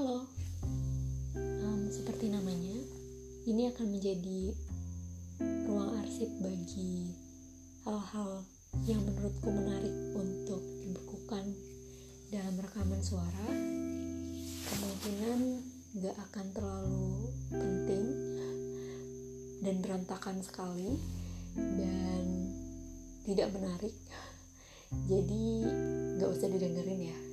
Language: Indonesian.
Halo, um, seperti namanya, ini akan menjadi ruang arsip bagi hal-hal yang menurutku menarik untuk dibekukan dalam rekaman suara. Kemungkinan gak akan terlalu penting dan berantakan sekali dan tidak menarik. Jadi gak usah didengerin ya.